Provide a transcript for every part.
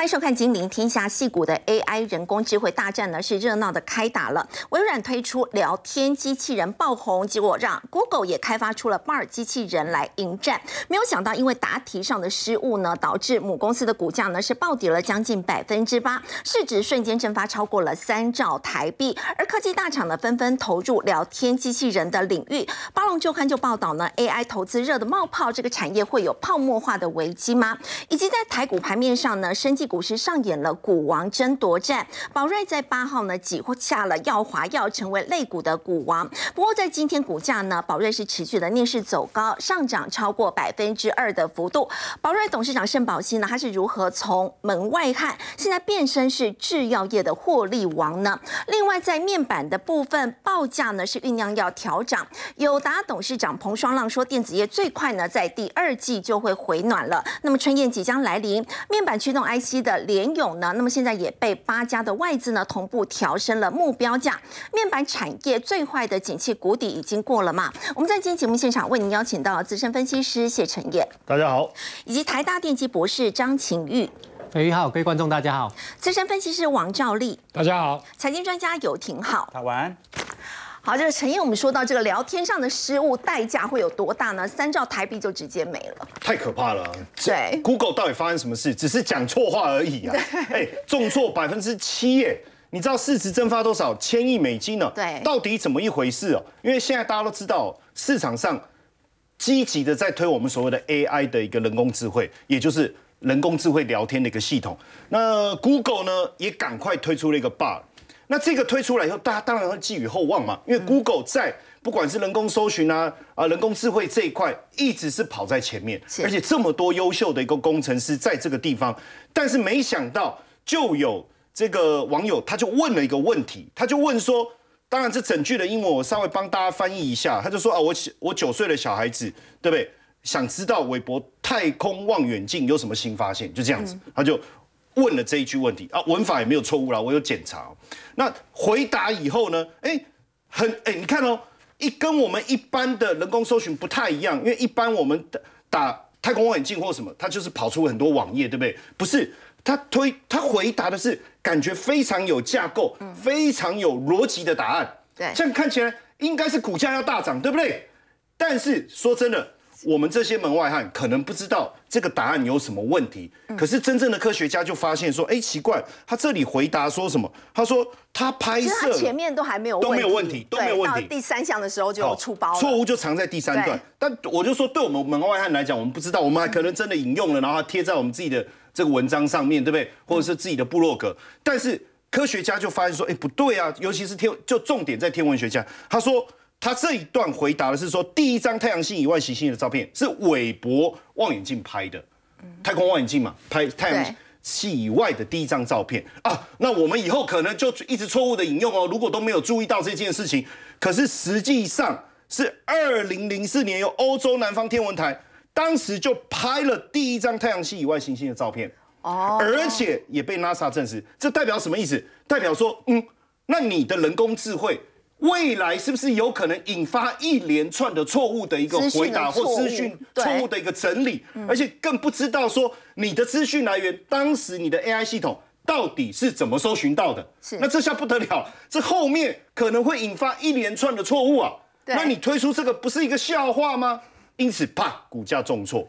欢迎收看《金陵天下》戏股的 AI 人工智慧大战呢，是热闹的开打了。微软推出聊天机器人爆红，结果让 Google 也开发出了 Bar 机器人来迎战。没有想到，因为答题上的失误呢，导致母公司的股价呢是暴跌了将近百分之八，市值瞬间蒸发超过了三兆台币。而科技大厂呢纷纷投入聊天机器人的领域。巴龙周刊就报道呢，AI 投资热的冒泡，这个产业会有泡沫化的危机吗？以及在台股盘面上呢，升级。股市上演了股王争夺战，宝瑞在八号呢挤下了耀华要，成为类股的股王。不过在今天股价呢，宝瑞是持续的逆势走高，上涨超过百分之二的幅度。宝瑞董事长盛宝熙呢，他是如何从门外汉现在变身是制药业的获利王呢？另外在面板的部分报价呢是酝酿要调涨。友达董事长彭双浪说，电子业最快呢在第二季就会回暖了。那么春燕即将来临，面板驱动 IC。的联勇呢，那么现在也被八家的外资呢同步调升了目标价。面板产业最坏的景气谷底已经过了嘛？我们在今天节目现场为您邀请到资深分析师谢承业，大家好，以及台大电机博士张晴玉，飞鱼好，各位观众大家好，资深分析师王兆立，大家好，财经专家尤廷浩，台湾。好，这个陈燕，我们说到这个聊天上的失误，代价会有多大呢？三兆台币就直接没了，太可怕了。对，Google 到底发生什么事？只是讲错话而已啊！哎，重挫百分之七耶！你知道市值蒸发多少千亿美金呢？对，到底怎么一回事哦？因为现在大家都知道，市场上积极的在推我们所谓的 AI 的一个人工智慧，也就是人工智慧聊天的一个系统。那 Google 呢，也赶快推出了一个 Bard。那这个推出来以后，大家当然会寄予厚望嘛，因为 Google 在不管是人工搜寻啊啊人工智慧这一块，一直是跑在前面，而且这么多优秀的一个工程师在这个地方，但是没想到就有这个网友他就问了一个问题，他就问说，当然这整句的英文我稍微帮大家翻译一下，他就说啊我我九岁的小孩子对不对？想知道韦伯太空望远镜有什么新发现？就这样子，他就。问了这一句问题啊，文法也没有错误啦，我有检查。那回答以后呢？哎，很哎，你看哦，一跟我们一般的人工搜寻不太一样，因为一般我们打太空望远镜或什么，它就是跑出很多网页，对不对？不是，他推他回答的是感觉非常有架构、非常有逻辑的答案。对，这样看起来应该是股价要大涨，对不对？但是说真的。我们这些门外汉可能不知道这个答案有什么问题，可是真正的科学家就发现说，哎，奇怪，他这里回答说什么？他说他拍摄前面都还没有都没有问题，都没有问题。第三项的时候就出包错误就藏在第三段。但我就说，对我们门外汉来讲，我们不知道，我们还可能真的引用了，然后贴在我们自己的这个文章上面对不对？或者是自己的部落格。但是科学家就发现说，哎，不对啊，尤其是天，就重点在天文学家，他说。他这一段回答的是说，第一张太阳系以外行星的照片是韦伯望远镜拍的，太空望远镜嘛，拍太阳系以外的第一张照片啊。那我们以后可能就一直错误的引用哦，如果都没有注意到这件事情，可是实际上是二零零四年由欧洲南方天文台当时就拍了第一张太阳系以外行星的照片哦，而且也被 NASA 证实，这代表什么意思？代表说，嗯，那你的人工智慧。未来是不是有可能引发一连串的错误的一个回答或资讯错误的一个整理，而且更不知道说你的资讯来源，当时你的 AI 系统到底是怎么搜寻到的？是，那这下不得了，这后面可能会引发一连串的错误啊！那你推出这个不是一个笑话吗？因此，啪，股价重挫。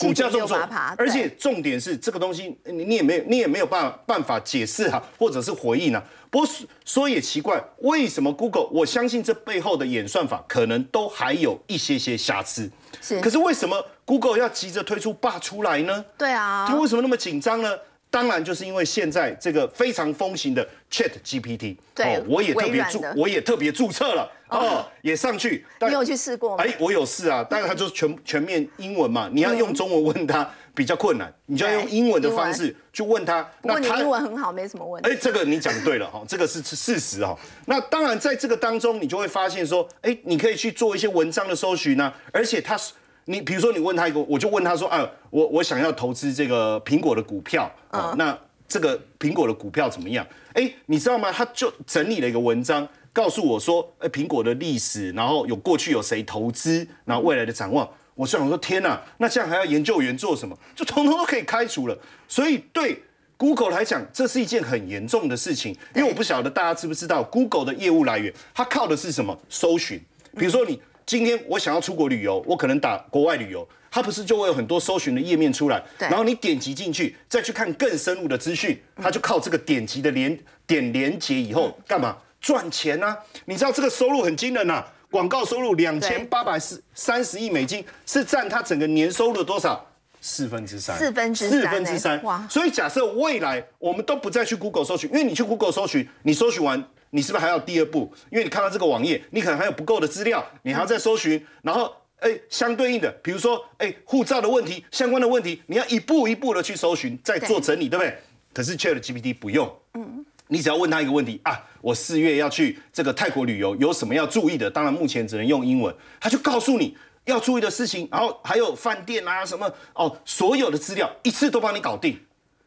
股价重挫，而且重点是这个东西，你你也没有，你也没有办办法解释啊，或者是回应啊。不过说也奇怪，为什么 Google？我相信这背后的演算法可能都还有一些些瑕疵。是，可是为什么 Google 要急着推出霸出来呢？对啊，他为什么那么紧张呢？当然就是因为现在这个非常风行的 Chat GPT，对，我也特别注，我也特别注册了。哦，也上去，你有去试过吗？哎，我有试啊，但是它就是全全面英文嘛，你要用中文问他比较困难，你就要用英文的方式去问他。那你英文很好，没什么问题。哎，这个你讲对了哈，这个是事实哈。那当然在这个当中，你就会发现说，哎，你可以去做一些文章的搜寻呢，而且它是你，比如说你问他一个，我就问他说，啊，我我想要投资这个苹果的股票，啊，那这个苹果的股票怎么样？哎，你知道吗？他就整理了一个文章。告诉我说，哎，苹果的历史，然后有过去有谁投资，然后未来的展望。我是想说，天哪，那这样还要研究员做什么？就通通都可以开除了。所以对 Google 来讲，这是一件很严重的事情，因为我不晓得大家知不知道，Google 的业务来源，它靠的是什么？搜寻。比如说你今天我想要出国旅游，我可能打国外旅游，它不是就会有很多搜寻的页面出来，然后你点击进去，再去看更深入的资讯，它就靠这个点击的连点连接以后干嘛？赚钱呢？你知道这个收入很惊人呐，广告收入两千八百四三十亿美金，是占它整个年收入的多少？四分之三，四分之四分之三，哇！所以假设未来我们都不再去 Google 搜寻，因为你去 Google 搜寻，你搜寻完，你是不是还要第二步？因为你看到这个网页，你可能还有不够的资料，你还要再搜寻，然后哎，相对应的，比如说哎，护照的问题，相关的问题，你要一步一步的去搜寻，再做整理，对不对？可是 Chat GPT 不用，嗯，你只要问他一个问题啊，我四月要去这个泰国旅游，有什么要注意的？当然目前只能用英文，他就告诉你。要注意的事情，然后还有饭店啊什么哦，所有的资料一次都帮你搞定，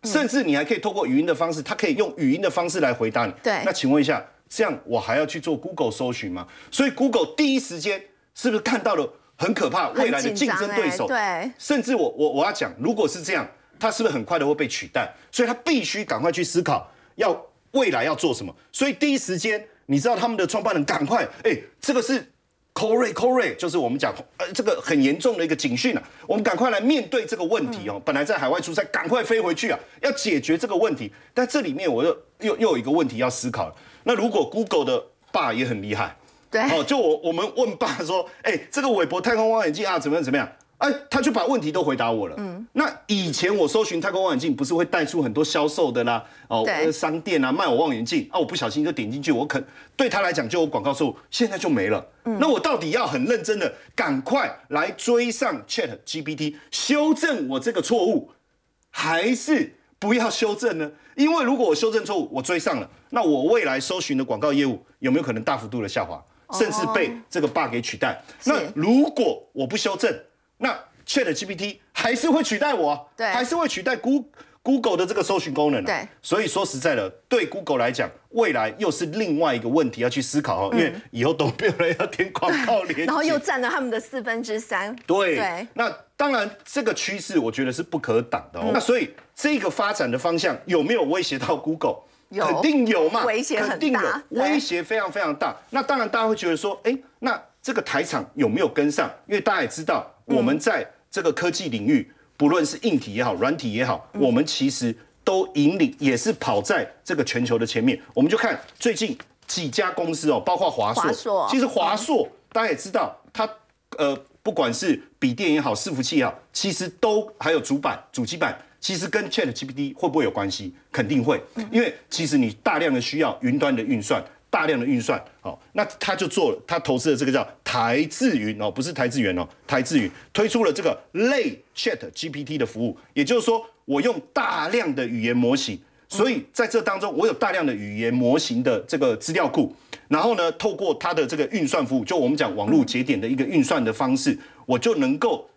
甚至你还可以透过语音的方式，它可以用语音的方式来回答你。对，那请问一下，这样我还要去做 Google 搜寻吗？所以 Google 第一时间是不是看到了很可怕未来的竞争对手？对，甚至我我我要讲，如果是这样，它是不是很快的会被取代？所以它必须赶快去思考要未来要做什么。所以第一时间，你知道他们的创办人赶快，哎，这个是。C o r e c o r e 就是我们讲，呃，这个很严重的一个警讯啊，我们赶快来面对这个问题哦。本来在海外出差，赶快飞回去啊，要解决这个问题。但这里面我又又又有一个问题要思考了。那如果 Google 的爸也很厉害，对，哦，就我我们问爸说，哎，这个韦伯太空望远镜啊，怎么样怎么样？哎，他就把问题都回答我了。嗯，那以前我搜寻太空望远镜，不是会带出很多销售的啦，哦，商店啊，卖我望远镜啊，我不小心就点进去，我肯对他来讲就有广告收入，现在就没了。嗯，那我到底要很认真的，赶快来追上 Chat GPT，修正我这个错误，还是不要修正呢？因为如果我修正错误，我追上了，那我未来搜寻的广告业务有没有可能大幅度的下滑，甚至被这个 bug 给取代？那如果我不修正，那 Chat GPT 还是会取代我，对，还是会取代 Google Google 的这个搜寻功能，对。所以说实在的，对 Google 来讲，未来又是另外一个问题要去思考哦，因为以后都没有人要填广告 连然后又占了他们的四分之三，对。对。那当然，这个趋势我觉得是不可挡的哦。那所以这个发展的方向有没有威胁到 Google？有，肯定有嘛，威胁很大，威胁非常非常大。那当然，大家会觉得说，哎，那这个台厂有没有跟上？因为大家也知道。我们在这个科技领域，不论是硬体也好，软体也好，我们其实都引领，也是跑在这个全球的前面。我们就看最近几家公司哦，包括华硕，其实华硕大家也知道，它呃，不管是笔电也好，伺服器也好，其实都还有主板、主机板，其实跟 Chat GPT 会不会有关系？肯定会，因为其实你大量的需要云端的运算。大量的运算，好，那他就做了，他投资的这个叫台智云哦，不是台智源哦，台智云推出了这个类 Chat GPT 的服务，也就是说，我用大量的语言模型，所以在这当中，我有大量的语言模型的这个资料库，然后呢，透过它的这个运算服务，就我们讲网络节点的一个运算的方式，我就能够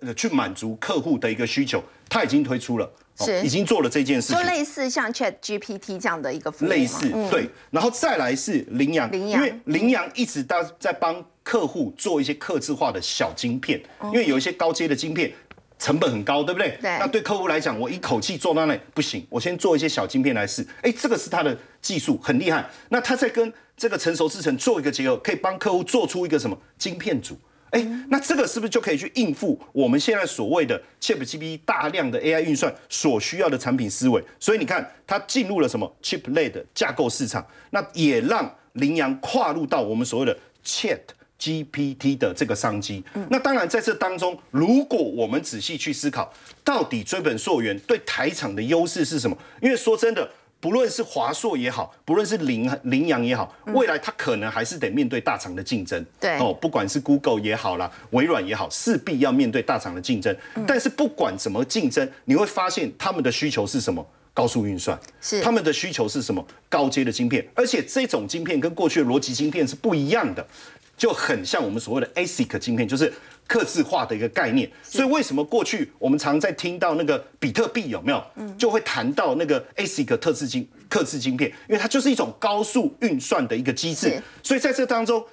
呃去满足客户的一个需求，它已经推出了。是已经做了这件事情，就类似像 Chat GPT 这样的一个服务，类似对，然后再来是羚羊，因为羚羊一直在在帮客户做一些刻字化的小晶片，因为有一些高阶的晶片成本很高，对不对？对。那对客户来讲，我一口气做到那不行，我先做一些小晶片来试。哎，这个是他的技术很厉害。那他在跟这个成熟制程做一个结合，可以帮客户做出一个什么晶片组。哎，那这个是不是就可以去应付我们现在所谓的 ChatGPT 大量的 AI 运算所需要的产品思维？所以你看，它进入了什么 Chip 类的架构市场，那也让羚羊跨入到我们所谓的 ChatGPT 的这个商机。那当然，在这当中，如果我们仔细去思考，到底追本溯源对台厂的优势是什么？因为说真的。不论是华硕也好，不论是羚羚羊也好，未来它可能还是得面对大厂的竞争。对哦，不管是 Google 也好啦，微软也好，势必要面对大厂的竞争。但是不管怎么竞争，你会发现他们的需求是什么？高速运算。是他们的需求是什么？高阶的晶片。而且这种晶片跟过去的逻辑晶片是不一样的，就很像我们所谓的 ASIC 晶片，就是。刻字化的一个概念，所以为什么过去我们常在听到那个比特币有没有，就会谈到那个 ASIC 特制晶刻字晶片，因为它就是一种高速运算的一个机制。所以在这当中，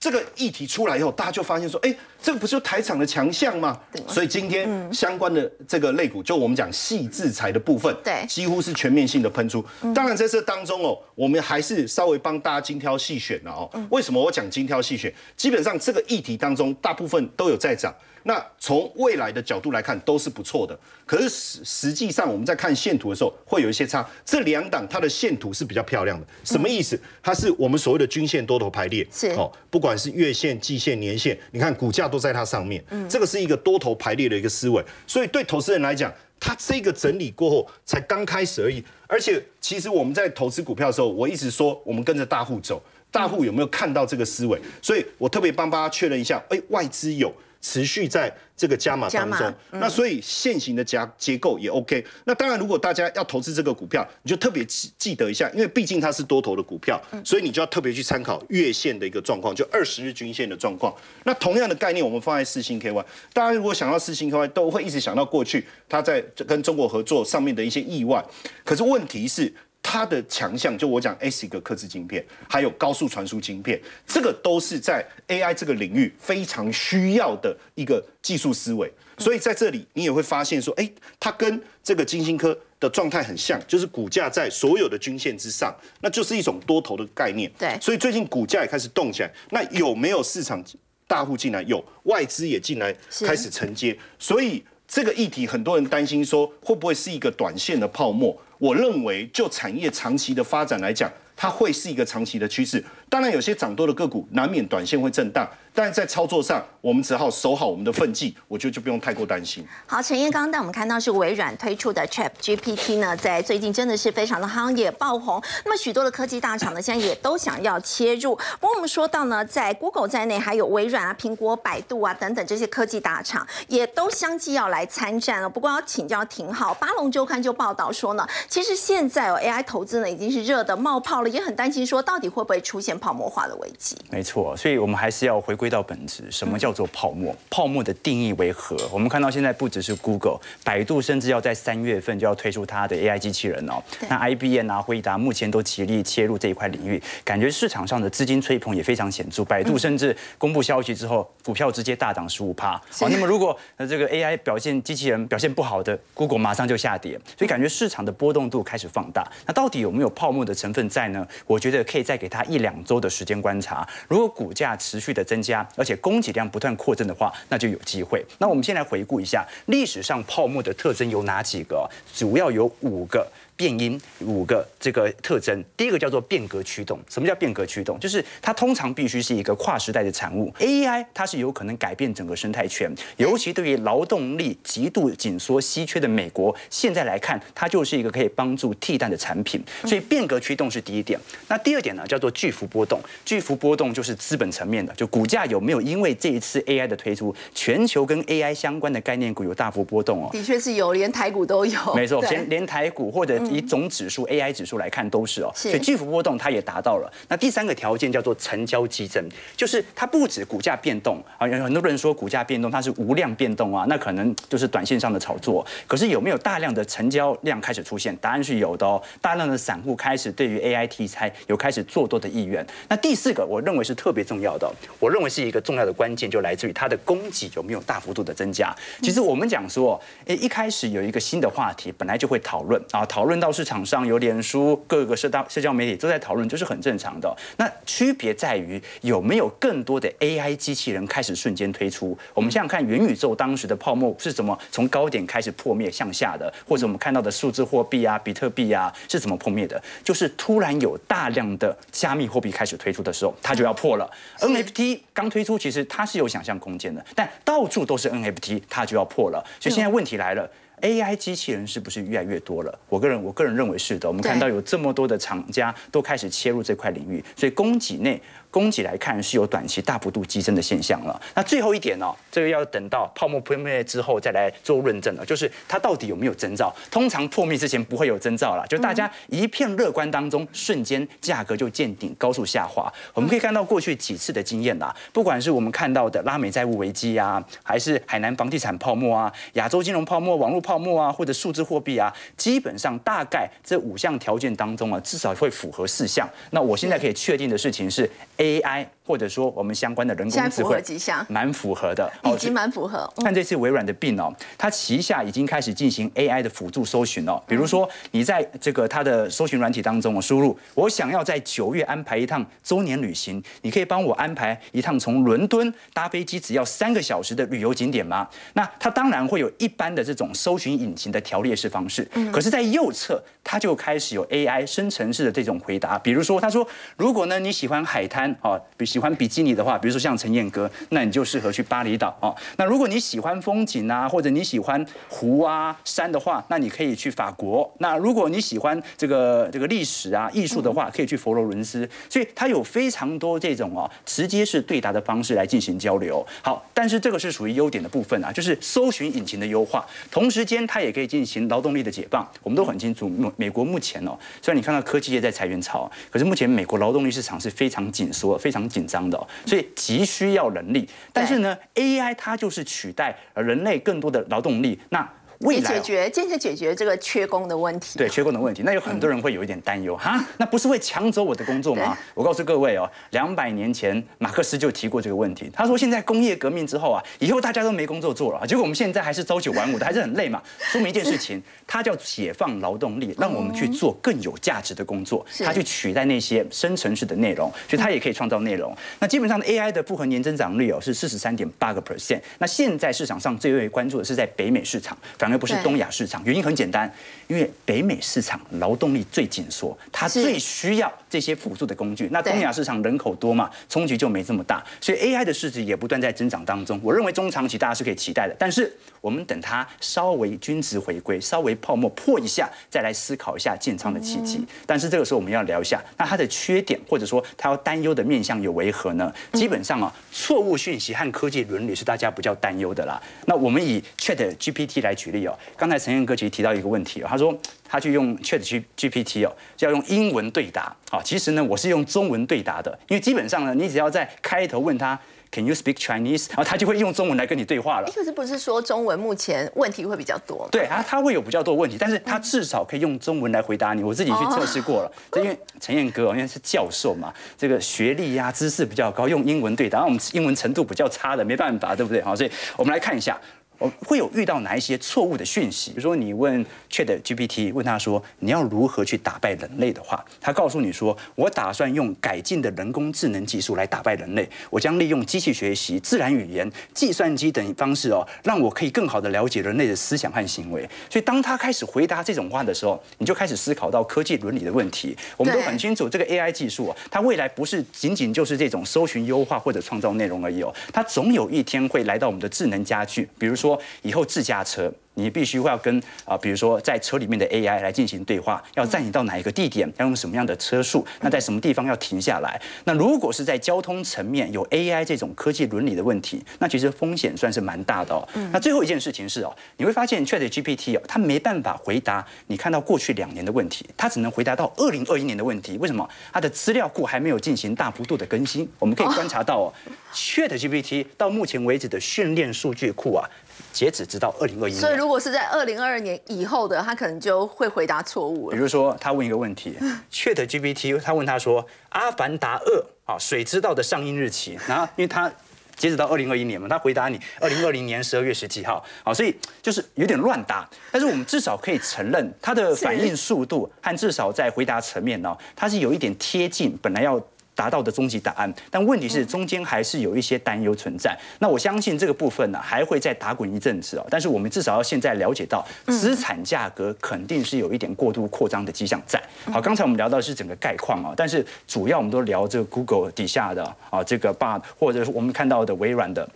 这个议题出来以后，大家就发现说，哎，这个不就台厂的强项吗？所以今天相关的这个类股，就我们讲细制裁的部分，对，几乎是全面性的喷出。当然在这当中哦，我们还是稍微帮大家精挑细选了哦。为什么我讲精挑细选？基本上这个议题当中，大部分都有在涨。那从未来的角度来看，都是不错的。可是实实际上，我们在看线图的时候，会有一些差。这两档它的线图是比较漂亮的，什么意思？它是我们所谓的均线多头排列，是哦，不管是月线、季线、年线，你看股价都在它上面。嗯，这个是一个多头排列的一个思维。所以对投资人来讲，它这个整理过后才刚开始而已。而且，其实我们在投资股票的时候，我一直说我们跟着大户走，大户有没有看到这个思维？所以我特别帮大家确认一下，哎，外资有。持续在这个加码当中，那所以现行的夹结构也 OK。那当然，如果大家要投资这个股票，你就特别记记得一下，因为毕竟它是多头的股票，所以你就要特别去参考月线的一个状况，就二十日均线的状况。那同样的概念，我们放在四星 KY，大家如果想到四星 KY，都会一直想到过去它在跟中国合作上面的一些意外。可是问题是。它的强项就我讲 S 一个刻字晶片，还有高速传输晶片，这个都是在 AI 这个领域非常需要的一个技术思维。所以在这里你也会发现说，哎，它跟这个金星科的状态很像，就是股价在所有的均线之上，那就是一种多头的概念。对，所以最近股价也开始动起来。那有没有市场大户进来？有，外资也进来开始承接。所以这个议题很多人担心说，会不会是一个短线的泡沫？我认为，就产业长期的发展来讲，它会是一个长期的趋势。当然，有些涨多的个股难免短线会震荡。但是在操作上，我们只好守好我们的分际，我觉得就不用太过担心。好，陈彦刚刚我们看到是微软推出的 Chat GPT 呢，在最近真的是非常的夯，也爆红。那么许多的科技大厂呢，现在也都想要切入。不过我们说到呢，在 Google 在内，还有微软啊、苹果、百度啊等等这些科技大厂，也都相继要来参战了。不过要请教挺好，巴龙周刊就报道说呢，其实现在哦 AI 投资呢已经是热的冒泡了，也很担心说到底会不会出现泡沫化的危机。没错，所以我们还是要回。归到本质，什么叫做泡沫？泡沫的定义为何？我们看到现在不只是 Google、百度，甚至要在三月份就要推出它的 AI 机器人哦。那 IBM 啊、辉达目前都极力切入这一块领域，感觉市场上的资金吹捧也非常显著。百度甚至公布消息之后，股票直接大涨十五趴。好，那么如果呃这个 AI 表现机器人表现不好的，Google 马上就下跌，所以感觉市场的波动度开始放大。那到底有没有泡沫的成分在呢？我觉得可以再给它一两周的时间观察。如果股价持续的增加，而且供给量不断扩增的话，那就有机会。那我们先来回顾一下历史上泡沫的特征有哪几个？主要有五个。变音五个这个特征，第一个叫做变革驱动。什么叫变革驱动？就是它通常必须是一个跨时代的产物。AI 它是有可能改变整个生态圈，尤其对于劳动力极度紧缩稀缺的美国，现在来看，它就是一个可以帮助替代的产品。所以变革驱动是第一点。那第二点呢，叫做巨幅波动。巨幅波动就是资本层面的，就股价有没有因为这一次 AI 的推出，全球跟 AI 相关的概念股有大幅波动哦。的确是有，连台股都有。没错，连连台股或者。以总指数 AI 指数来看都是哦，所以巨幅波动它也达到了。那第三个条件叫做成交激增，就是它不止股价变动啊，有很多人说股价变动它是无量变动啊，那可能就是短线上的炒作。可是有没有大量的成交量开始出现？答案是有的哦，大量的散户开始对于 AI 题材有开始做多的意愿。那第四个我认为是特别重要的，我认为是一个重要的关键就来自于它的供给有没有大幅度的增加。其实我们讲说，诶，一开始有一个新的话题，本来就会讨论啊，讨论。到市场上有脸书各个社大社交媒体都在讨论，这是很正常的。那区别在于有没有更多的 AI 机器人开始瞬间推出。我们想想看，元宇宙当时的泡沫是怎么从高点开始破灭向下的，或者我们看到的数字货币啊、比特币啊是怎么破灭的？就是突然有大量的加密货币开始推出的时候，它就要破了。NFT 刚推出，其实它是有想象空间的，但到处都是 NFT，它就要破了。所以现在问题来了。AI 机器人是不是越来越多了？我个人我个人认为是的。我们看到有这么多的厂家都开始切入这块领域，所以供给内。供给来看是有短期大幅度激增的现象了。那最后一点呢，这个要等到泡沫破灭之后再来做论证了，就是它到底有没有征兆？通常破灭之前不会有征兆了，就大家一片乐观当中，瞬间价格就见顶，高速下滑。我们可以看到过去几次的经验啦，不管是我们看到的拉美债务危机啊，还是海南房地产泡沫啊，亚洲金融泡沫、网络泡沫啊，或者数字货币啊，基本上大概这五项条件当中啊，至少会符合四项。那我现在可以确定的事情是。AI 或者说我们相关的人工智慧，蛮符合的，已经蛮符合。看这次微软的病哦，它旗下已经开始进行 AI 的辅助搜寻哦。比如说，你在这个它的搜寻软体当中，我输入我想要在九月安排一趟周年旅行，你可以帮我安排一趟从伦敦搭飞机只要三个小时的旅游景点吗？那它当然会有一般的这种搜寻引擎的条列式方式，可是，在右侧它就开始有 AI 生成式的这种回答。比如说，他说，如果呢你喜欢海滩哦，比，喜欢比基尼的话，比如说像陈燕哥，那你就适合去巴厘岛哦。那如果你喜欢风景啊，或者你喜欢湖啊山的话，那你可以去法国。那如果你喜欢这个这个历史啊艺术的话，可以去佛罗伦斯。所以它有非常多这种哦直接是对答的方式来进行交流。好，但是这个是属于优点的部分啊，就是搜寻引擎的优化，同时间它也可以进行劳动力的解放。我们都很清楚，美美国目前哦，虽然你看到科技业在裁员潮，可是目前美国劳动力市场是非常紧缩、非常紧张的，所以急需要人力。但是呢，AI 它就是取代人类更多的劳动力。那未来解决，坚决解决这个缺工的问题。对，缺工的问题，那有很多人会有一点担忧哈，那不是会抢走我的工作吗？我告诉各位哦，两百年前马克思就提过这个问题。他说，现在工业革命之后啊，以后大家都没工作做了，结果我们现在还是朝九晚五的，还是很累嘛。说明一件事情，它叫解放劳动力，让我们去做更有价值的工作，它去取代那些深层次的内容，所以它也可以创造内容。那基本上 AI 的复合年增长率哦是四十三点八个 percent。那现在市场上最为关注的是在北美市场，反而不是东亚市场。原因很简单，因为北美市场劳动力最紧缩，它最需要这些辅助的工具。那东亚市场人口多嘛，冲击就没这么大，所以 AI 的市值也不断在增长当中。我认为中长期大家是可以期待的，但是我们等它稍微均值回归，稍微泡沫破一下，再来思考一下建仓的契机。但是这个时候我们要聊一下，那它的缺点或者说它要担忧的面向有为何呢？基本上啊，错误讯息和科技伦理是大家比较担忧的啦。那我们以 Chat GPT 来举例哦，刚才陈。哥其实提到一个问题哦，他说他去用 Chat G GPT 哦，要用英文对答啊。其实呢，我是用中文对答的，因为基本上呢，你只要在开头问他 Can you speak Chinese，然后他就会用中文来跟你对话了。可是不是说中文目前问题会比较多？对啊，他会有比较多问题，但是他至少可以用中文来回答你。我自己去测试过了，因为陈燕哥因为是教授嘛，这个学历呀、知识比较高，用英文对答，我们英文程度比较差的没办法，对不对？好，所以我们来看一下。我会有遇到哪一些错误的讯息？比如说，你问 Chat GPT，问他说你要如何去打败人类的话，他告诉你说，我打算用改进的人工智能技术来打败人类。我将利用机器学习、自然语言、计算机等方式哦，让我可以更好的了解人类的思想和行为。所以，当他开始回答这种话的时候，你就开始思考到科技伦理的问题。我们都很清楚，这个 AI 技术，它未来不是仅仅就是这种搜寻优化或者创造内容而已哦，它总有一天会来到我们的智能家具，比如说。说以后自驾车。你必须要跟啊，比如说在车里面的 AI 来进行对话，要载你到哪一个地点，要用什么样的车速，那在什么地方要停下来？那如果是在交通层面有 AI 这种科技伦理的问题，那其实风险算是蛮大的哦。那最后一件事情是哦，你会发现 ChatGPT 哦，它没办法回答你看到过去两年的问题，它只能回答到二零二一年的问题。为什么？它的资料库还没有进行大幅度的更新。我们可以观察到哦，ChatGPT 到目前为止的训练数据库啊。截止直到二零二一如果是在二零二二年以后的，他可能就会回答错误了。比如说，他问一个问题，Chat GPT，他问他说，《阿凡达二》啊，水知道的上映日期，然后因为他截止到二零二一年嘛，他回答你二零二零年十二月十七号，好，所以就是有点乱答。但是我们至少可以承认，他的反应速度和至少在回答层面呢，他是有一点贴近本来要。达到的终极答案，但问题是中间还是有一些担忧存在。那我相信这个部分呢，还会再打滚一阵子哦。但是我们至少要现在了解到，资产价格肯定是有一点过度扩张的迹象在。好，刚才我们聊到是整个概况啊，但是主要我们都聊这个 Google 底下的啊这个 Bard，或者是我们看到的微软的。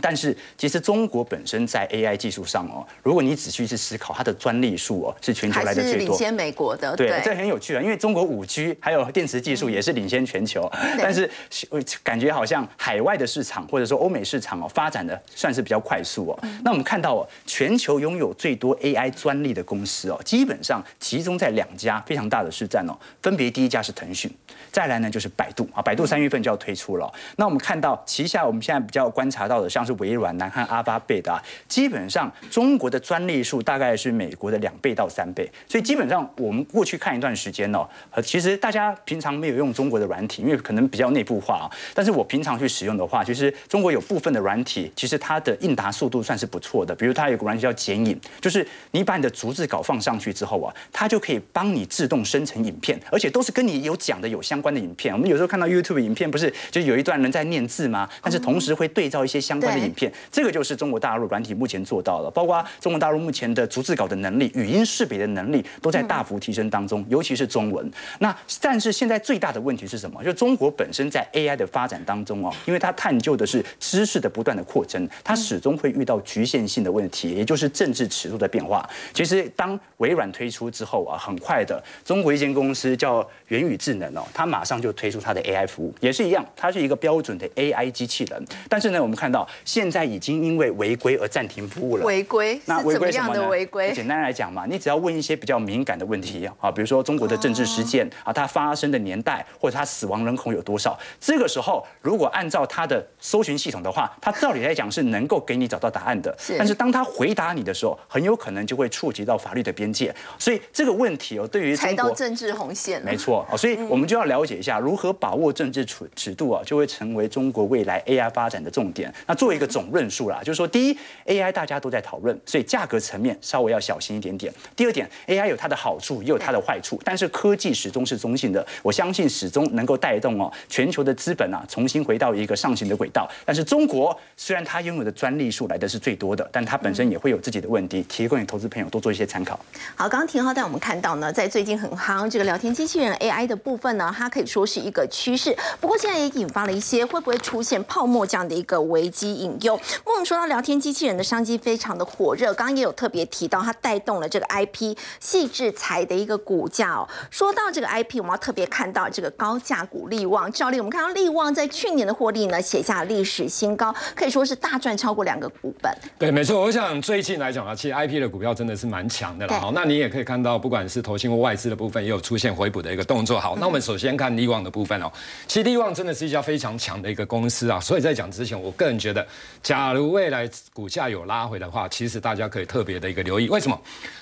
但是其实中国本身在 AI 技术上哦，如果你仔细去思考，它的专利数哦是全球来的最多，领先美国的。对，这很有趣啊，因为中国五 G 还有电池技术也是领先全球，但是感觉好像海外的市场或者说欧美市场哦发展的算是比较快速哦。那我们看到哦，全球拥有最多 AI 专利的公司哦，基本上集中在两家非常大的市占哦，分别第一家是腾讯，再来呢就是百度啊，百度三月份就要推出了。那我们看到旗下我们现在比较观察到的像。是微软、南汉、阿巴贝的，基本上中国的专利数大概是美国的两倍到三倍。所以基本上我们过去看一段时间哦，其实大家平常没有用中国的软体，因为可能比较内部化啊。但是我平常去使用的话，其实中国有部分的软体，其实它的应答速度算是不错的。比如它有个软体叫剪影，就是你把你的逐字稿放上去之后啊，它就可以帮你自动生成影片，而且都是跟你有讲的有相关的影片。我们有时候看到 YouTube 影片，不是就有一段人在念字吗？但是同时会对照一些相关的影片，这个就是中国大陆软体目前做到了。包括中国大陆目前的逐字稿的能力、语音识别的能力都在大幅提升当中，尤其是中文。那但是现在最大的问题是什么？就中国本身在 AI 的发展当中哦，因为它探究的是知识的不断的扩增，它始终会遇到局限性的问题，也就是政治尺度的变化。其实当微软推出之后啊，很快的，中国一间公司叫元宇智能哦，它马上就推出它的 AI 服务，也是一样，它是一个标准的 AI 机器人。但是呢，我们看到现在已经因为违规而暂停服务了。违规？那违规什么呢？违规？简单来讲嘛，你只要问一些比较敏感的问题啊，比如说中国的政治事件啊，它发生的年代或者它死亡人口有多少，这个时候如果按照它的搜寻系统的话，它照理来讲是能够给你找到答案的。是。但是当它回答你的时候，很有可能就会触及到法律的边界。所以这个问题哦，对于踩到政治红线。没错啊，所以我们就要了解一下如何把握政治尺尺度啊，就会成为中国未来 AI 发展的重点。那作做一个总论述啦，就是说，第一，AI 大家都在讨论，所以价格层面稍微要小心一点点。第二点，AI 有它的好处，也有它的坏处，但是科技始终是中性的，我相信始终能够带动哦全球的资本啊重新回到一个上行的轨道。但是中国虽然它拥有的专利数来的是最多的，但它本身也会有自己的问题，提供给投资朋友多做一些参考。好，刚刚廷浩带我们看到呢，在最近很夯这个聊天机器人 AI 的部分呢，它可以说是一个趋势，不过现在也引发了一些会不会出现泡沫这样的一个危机隐忧。我们说到聊天机器人的商机非常的火热，刚刚也有特别提到，它带动了这个 IP 细制裁的一个股价哦。说到这个 IP，我们要特别看到这个高价股利旺，照例我们看到利旺在去年的获利呢写下历史新高，可以说是大赚超过两个股本。对，没错。我想最近来讲啊，其实 IP 的股票真的是蛮强的了。好，那你也可以看到，不管是投信或外资的部分，也有出现回补的一个动作。好，那我们首先看利旺的部分哦。其实利旺真的是一家非常强的一个公司啊，所以在讲之前，我个人觉得，假如未来股价有拉回的话，其实大家可以特别的一个留意。为什么？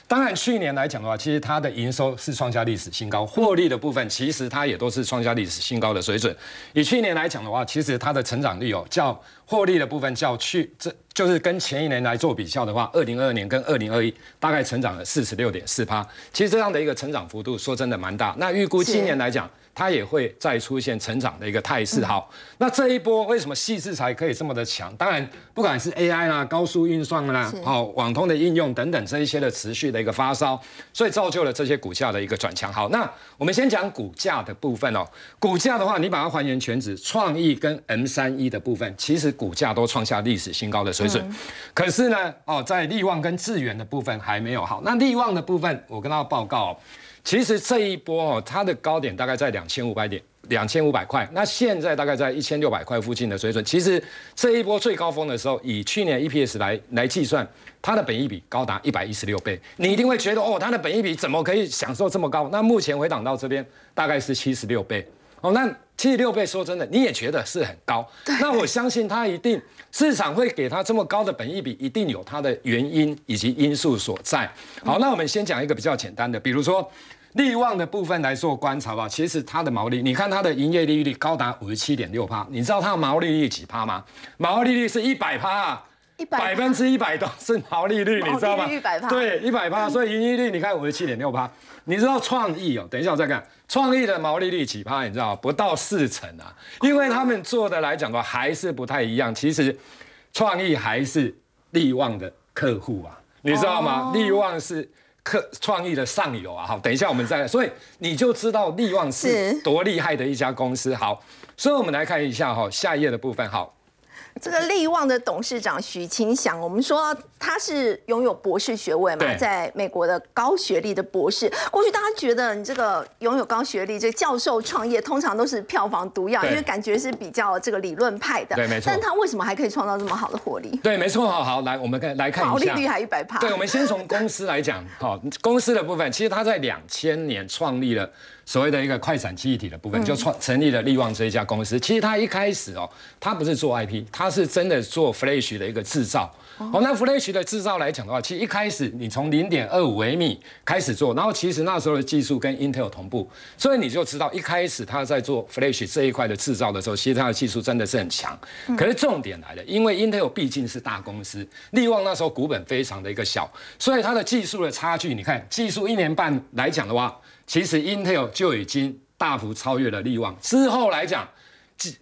当然去年来讲的话，其实它的营收是创下历史新高，获利的部分其实它也都是创下历史新高的水准。以去年来讲的话，其实它的成长率哦，较获利的部分较去这就是跟前一年来做比较的话，二零二二年跟二零二一大概成长了四十六点四趴。其实这样的一个成长幅度，说真的蛮大。那预估今年来讲。它也会再出现成长的一个态势。好，那这一波为什么细致才可以这么的强？当然，不管是 AI 啦、高速运算啦、好网通的应用等等这一些的持续的一个发烧，所以造就了这些股价的一个转强。好，那我们先讲股价的部分哦。股价的话，你把它还原全值，创意跟 M 三一的部分，其实股价都创下历史新高的水准。可是呢，哦，在利旺跟智远的部分还没有好。那利旺的部分，我跟大家报告。其实这一波哦，它的高点大概在两千五百点，两千五百块。那现在大概在一千六百块附近的水准。其实这一波最高峰的时候，以去年 EPS 来来计算，它的本益比高达一百一十六倍。你一定会觉得哦，它的本益比怎么可以享受这么高？那目前回档到这边大概是七十六倍。哦，那七十六倍，说真的，你也觉得是很高。那我相信它一定市场会给它这么高的本益比，一定有它的原因以及因素所在。好，那我们先讲一个比较简单的，比如说。利旺的部分来做观察吧，其实它的毛利，你看它的营业利率高达五十七点六趴，你知道它的毛利率几趴吗？毛利率是一百帕，一百百分之一百都是毛利率，你知道吗？对，一百趴，所以营业率你看五十七点六趴，你知道创意哦？等一下我再看创意的毛利率几趴，你知道不到四成啊，因为他们做的来讲的话还是不太一样，其实创意还是利旺的客户啊，你知道吗？利旺是。客创意的上游啊，好，等一下我们再来，所以你就知道力旺是多厉害的一家公司。好，所以我们来看一下哈，下一页的部分，好。这个力旺的董事长许清祥，我们说他是拥有博士学位嘛，在美国的高学历的博士。过去大家觉得你这个拥有高学历，这教授创业通常都是票房毒药，因为感觉是比较这个理论派的。对，没错。但他为什么还可以创造这么好的获利？对，没错。好好来，我们看来看一下，毛利率还一百趴。对，我们先从公司来讲，好，公司的部分，其实他在两千年创立了。所谓的一个快闪记忆体的部分，就创成立了力旺这一家公司。其实它一开始哦，它不是做 IP，它是真的做 Flash 的一个制造。哦，那 Flash 的制造来讲的话，其实一开始你从零点二五微米开始做，然后其实那时候的技术跟 Intel 同步，所以你就知道一开始他在做 Flash 这一块的制造的时候，其实他的技术真的是很强。可是重点来了，因为 Intel 毕竟是大公司，力旺那时候股本非常的一个小，所以它的技术的差距，你看技术一年半来讲的话，其实 Intel 就已经大幅超越了力旺。之后来讲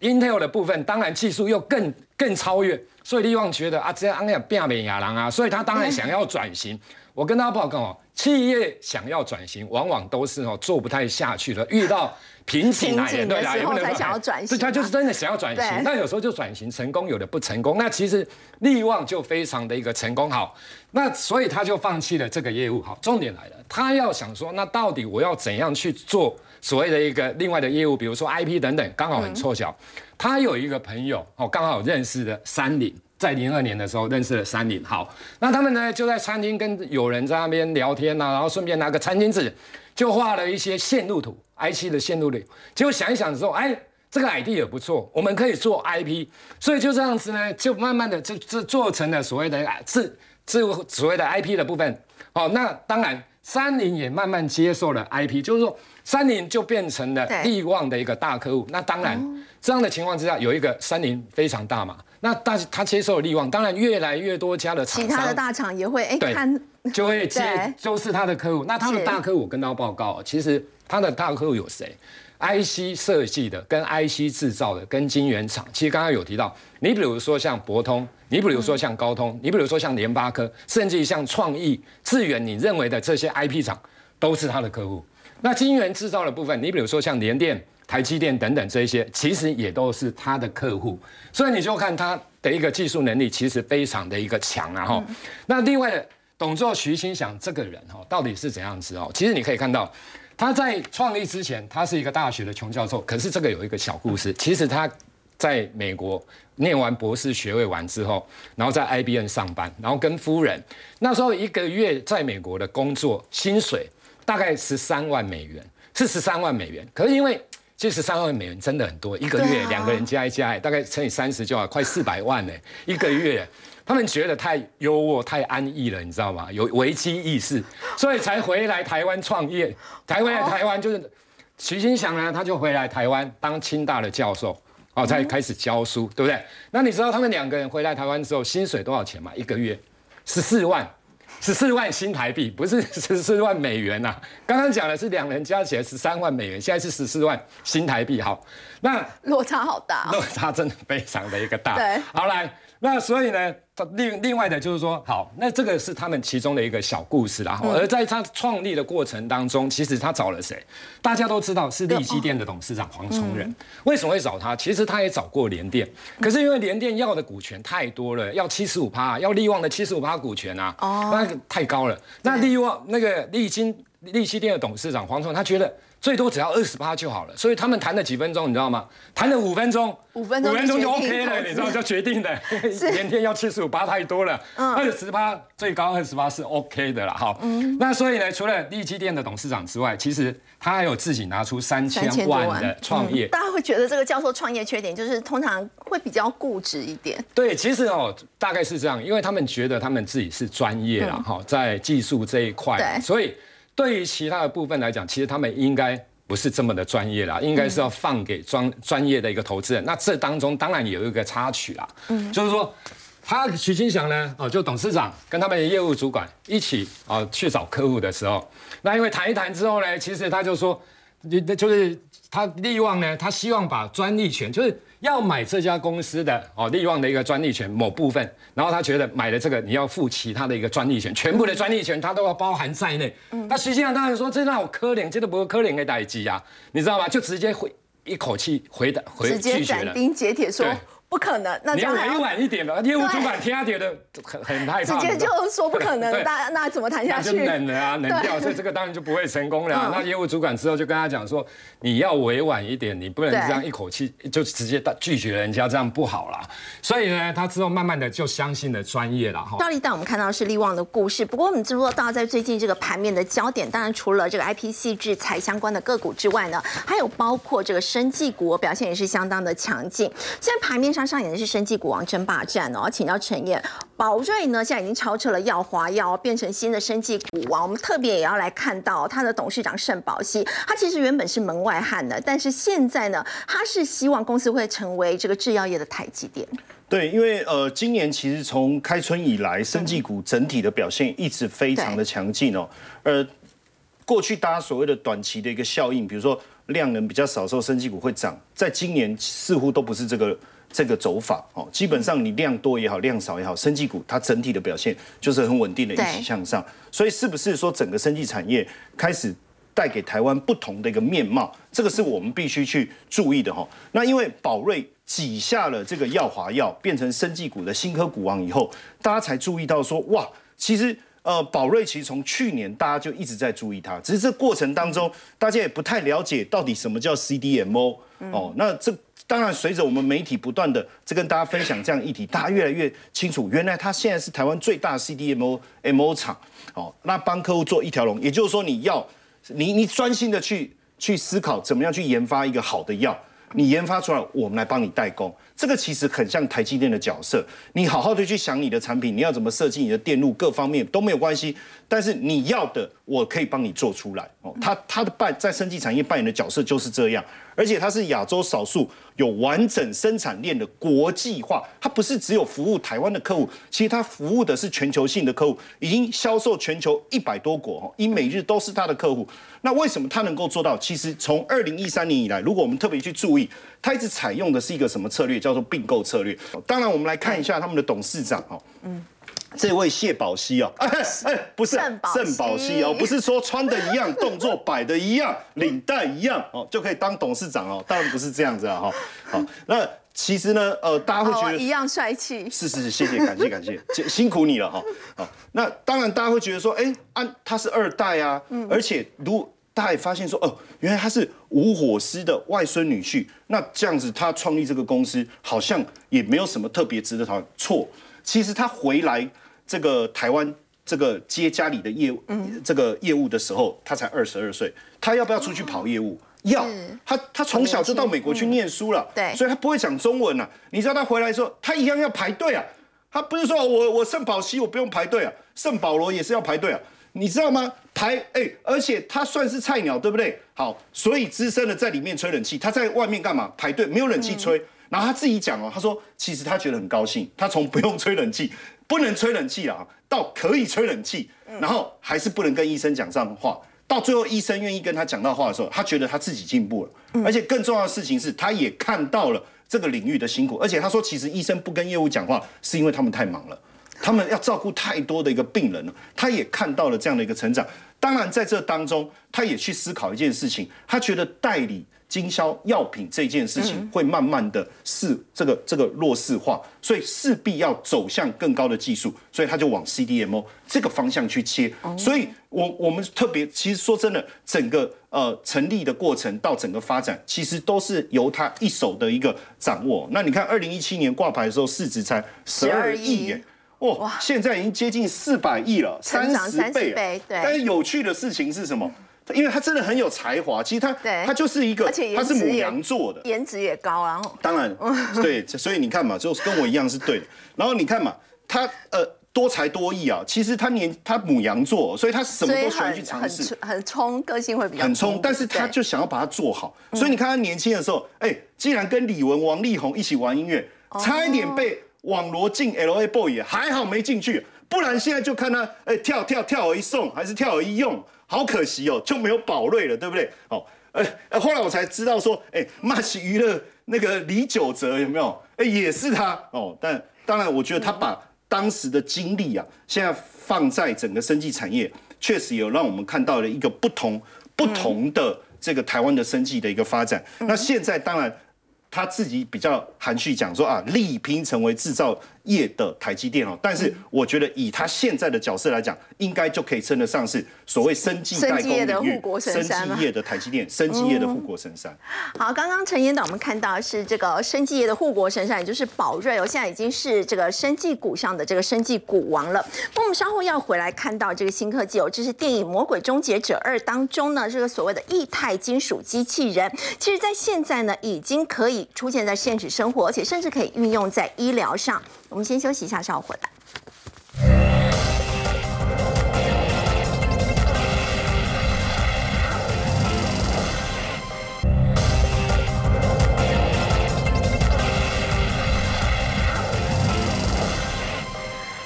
，Intel 的部分当然技术又更更超越。所以力旺觉得啊，这样那样变美亚郎啊，所以他当然想要转型。我跟大家报告哦，企业想要转型，往往都是哦做不太下去了，遇到瓶颈来的时候才想要转型。他就是真的想要转型，那有时候就转型成功，有的不成功。那其实利旺就非常的一个成功好，那所以他就放弃了这个业务。好，重点来了，他要想说，那到底我要怎样去做所谓的一个另外的业务，比如说 IP 等等，刚好很凑巧。他有一个朋友哦，刚好认识的三菱，在零二年的时候认识了三菱。好，那他们呢就在餐厅跟有人在那边聊天呐，然后顺便拿个餐巾纸，就画了一些线路图，I 七的线路里。结果想一想之后，哎，这个 ID 也不错，我们可以做 IP。所以就这样子呢，就慢慢的就就做成了所谓的自自所谓的 IP 的部分。好，那当然三菱也慢慢接受了 IP，就是说三菱就变成了利旺的一个大客户。那当然。这样的情况之下，有一个三菱非常大嘛，那但是他接受了利旺，当然越来越多家的厂商，其他的大厂也会哎看，就会 接，就是他的客户。那他的大客户，我跟他报告，其实他的大客户有谁？IC 设计的、跟 IC 制造的、跟晶圆厂。其实刚刚有提到，你比如说像博通，你比如说像高通，你比如说像联发科，甚至像创意、智远，你认为的这些 IP 厂都是他的客户。那晶圆制造的部分，你比如说像联电。台积电等等这一些，其实也都是他的客户，所以你就看他的一个技术能力，其实非常的一个强啊哈。那另外，董座徐心想这个人哈，到底是怎样子哦？其实你可以看到，他在创立之前，他是一个大学的穷教授。可是这个有一个小故事，其实他在美国念完博士学位完之后，然后在 IBM 上班，然后跟夫人那时候一个月在美国的工作薪水大概十三万美元，是十三万美元。可是因为其实三万美元真的很多，一个月两个人加一加，大概乘以三十就要快四百万呢。一个月，他们觉得太优渥、太安逸了，你知道吗？有危机意识，所以才回来台湾创业。台湾台湾就是徐新祥呢，他就回来台湾当清大的教授，哦，才开始教书，对不对？那你知道他们两个人回来台湾之后，薪水多少钱吗？一个月十四万。十四万新台币，不是 十四万美元呐。刚刚讲的是两人加起来十三万美元，现在是十四万新台币。好，那落差好大，落差真的非常的一个大。对，好来。那所以呢，另另外的就是说，好，那这个是他们其中的一个小故事啦。而在他创立的过程当中，其实他找了谁？大家都知道是利基店的董事长黄崇仁。为什么会找他？其实他也找过联电，可是因为联电要的股权太多了，要七十五趴，要利旺的七十五趴股权啊，那太高了。那利旺那个利金利基店的董事长黄崇，他觉得。最多只要二十八就好了，所以他们谈了几分钟，你知道吗？谈了五分钟，五分钟，五分钟就 OK 了，你知道就决定了。连 天要七十五八太多了，二十八最高二十八是 OK 的了，哈。那所以呢，除了利基店的董事长之外，其实他还有自己拿出三千万的创业。大家会觉得这个教授创业缺点就是通常会比较固执一点。对，其实哦，大概是这样，因为他们觉得他们自己是专业了，哈，在技术这一块，所以。对于其他的部分来讲，其实他们应该不是这么的专业啦，应该是要放给专专业的一个投资人。那这当中当然有一个插曲啦，嗯，就是说他徐金祥呢，哦，就董事长跟他们的业务主管一起啊去找客户的时候，那因为谈一谈之后呢，其实他就说，你就是他利旺呢，他希望把专利权就是。要买这家公司的哦，利旺的一个专利权某部分，然后他觉得买了这个，你要付其他的一个专利权，全部的专利权他都要包含在内。嗯那实际上当然说，这让我可怜，这都不是可怜的代际啊，你知道吗？就直接回一口气回答回拒绝了，斩钉截铁说。不可能，那你要委婉一点的，业务主管听他觉得很很害怕，直接就说不可能，那那怎么谈下去？就冷了啊，冷掉，所以这个当然就不会成功了。那业务主管之后就跟他讲说，你要委婉一点，你不能这样一口气就直接拒绝人家，这样不好啦。所以呢，他之后慢慢的就相信了专业了哈。赵立带我们看到是利旺的故事，不过我们知道在最近这个盘面的焦点，当然除了这个 IP 系制裁相关的个股之外呢，还有包括这个生技股表现也是相当的强劲。现在盘面上上演的是生技股王争霸战哦，请教陈燕，宝瑞呢现在已经超车了耀华药，变成新的生技股王。我们特别也要来看到他的董事长盛宝熙，他其实原本是门外汉的，但是现在呢，他是希望公司会成为这个制药业的台积电。对，因为呃，今年其实从开春以来，生技股整体的表现一直非常的强劲哦。呃，过去大家所谓的短期的一个效应，比如说量能比较少时候，生技股会涨，在今年似乎都不是这个这个走法哦。基本上你量多也好，量少也好，生技股它整体的表现就是很稳定的，一起向上。所以是不是说整个生技产业开始带给台湾不同的一个面貌？这个是我们必须去注意的哈。那因为宝瑞。挤下了这个耀华药，变成生技股的新科股王以后，大家才注意到说，哇，其实呃，宝瑞其实从去年大家就一直在注意它，只是这过程当中，大家也不太了解到底什么叫 CDMO 哦。那这当然随着我们媒体不断的在跟大家分享这样议题，大家越来越清楚，原来它现在是台湾最大的 CDMO MO 厂哦。那帮客户做一条龙，也就是说你要你你专心的去去思考怎么样去研发一个好的药。你研发出来，我们来帮你代工，这个其实很像台积电的角色。你好好的去想你的产品，你要怎么设计你的电路，各方面都没有关系。但是你要的，我可以帮你做出来。哦，他他的扮在生技产业扮演的角色就是这样。而且它是亚洲少数有完整生产链的国际化，它不是只有服务台湾的客户，其实它服务的是全球性的客户，已经销售全球一百多国，哦，英美日都是它的客户。那为什么它能够做到？其实从二零一三年以来，如果我们特别去注意，它一直采用的是一个什么策略？叫做并购策略。当然，我们来看一下他们的董事长，哦，嗯。这位谢宝熙哦，哎哎，不是盛宝熙哦，不是说穿的一样，动作摆的一样，领带一样哦，就可以当董事长哦，当然不是这样子啊哈。好，那其实呢，呃，大家会觉得一样帅气。是是是，谢谢，感谢感谢，辛苦你了哈。好，那当然大家会觉得说，哎，安他是二代啊，而且如大家也发现说，哦，原来他是吴火狮的外孙女婿，那这样子他创立这个公司，好像也没有什么特别值得讨论。错，其实他回来。这个台湾这个接家里的业务，这个业务的时候，他才二十二岁，他要不要出去跑业务？要。他他从小就到美国去念书了，对，所以他不会讲中文啊。你知道他回来之后，他一样要排队啊。他不是说我我圣保西我不用排队啊，圣保罗也是要排队啊。你知道吗？排哎，而且他算是菜鸟，对不对？好，所以资深的在里面吹冷气，他在外面干嘛？排队没有冷气吹。然后他自己讲哦，他说其实他觉得很高兴，他从不用吹冷气。不能吹冷气了，到可以吹冷气，然后还是不能跟医生讲上话。到最后，医生愿意跟他讲到话的时候，他觉得他自己进步了。而且更重要的事情是，他也看到了这个领域的辛苦。而且他说，其实医生不跟业务讲话，是因为他们太忙了，他们要照顾太多的一个病人了。他也看到了这样的一个成长。当然，在这当中，他也去思考一件事情，他觉得代理。经销药品这件事情会慢慢的势这个这个弱势化，所以势必要走向更高的技术，所以他就往 CDMO 这个方向去切。所以，我我们特别其实说真的，整个呃成立的过程到整个发展，其实都是由他一手的一个掌握。那你看，二零一七年挂牌的时候，市值才十二亿耶，哇，现在已经接近四百亿了，三十倍。对，但是有趣的事情是什么？因为他真的很有才华，其实他他就是一个，他是母羊座的，颜值也高然后。当然，对，所以你看嘛，就跟我一样是对的。然后你看嘛，他呃多才多艺啊，其实他年他母羊座，所以他什么都喜欢去尝试，很冲，个性会比较很冲，但是他就想要把它做好。所以你看他年轻的时候，哎，竟然跟李玟、王力宏一起玩音乐，差一点被网罗进 L A Boy，还好没进去，不然现在就看他哎跳跳跳而一送，还是跳而一用。好可惜哦，就没有宝瑞了，对不对？哦，呃，后来我才知道说，哎，Match 娱乐那个李九哲有没有？哎，也是他哦。但当然，我觉得他把当时的精力啊，现在放在整个生技产业，确实有让我们看到了一个不同不同的这个台湾的生技的一个发展。那现在当然。他自己比较含蓄讲说啊，力拼成为制造业的台积电哦。但是我觉得以他现在的角色来讲，应该就可以称得上是所谓生技代工领域、生技业的台积电、生技业的护国神山。好，刚刚陈研导我们看到是这个生技业的护国神山，也就是宝瑞哦，现在已经是这个生技股上的这个生技股王了。那我们稍后要回来看到这个新科技哦，这是电影《魔鬼终结者二》当中呢，这个所谓的液态金属机器人，其实在现在呢已经可以出现在现实生活，而且甚至可以运用在医疗上。我们先休息一下，稍后回来。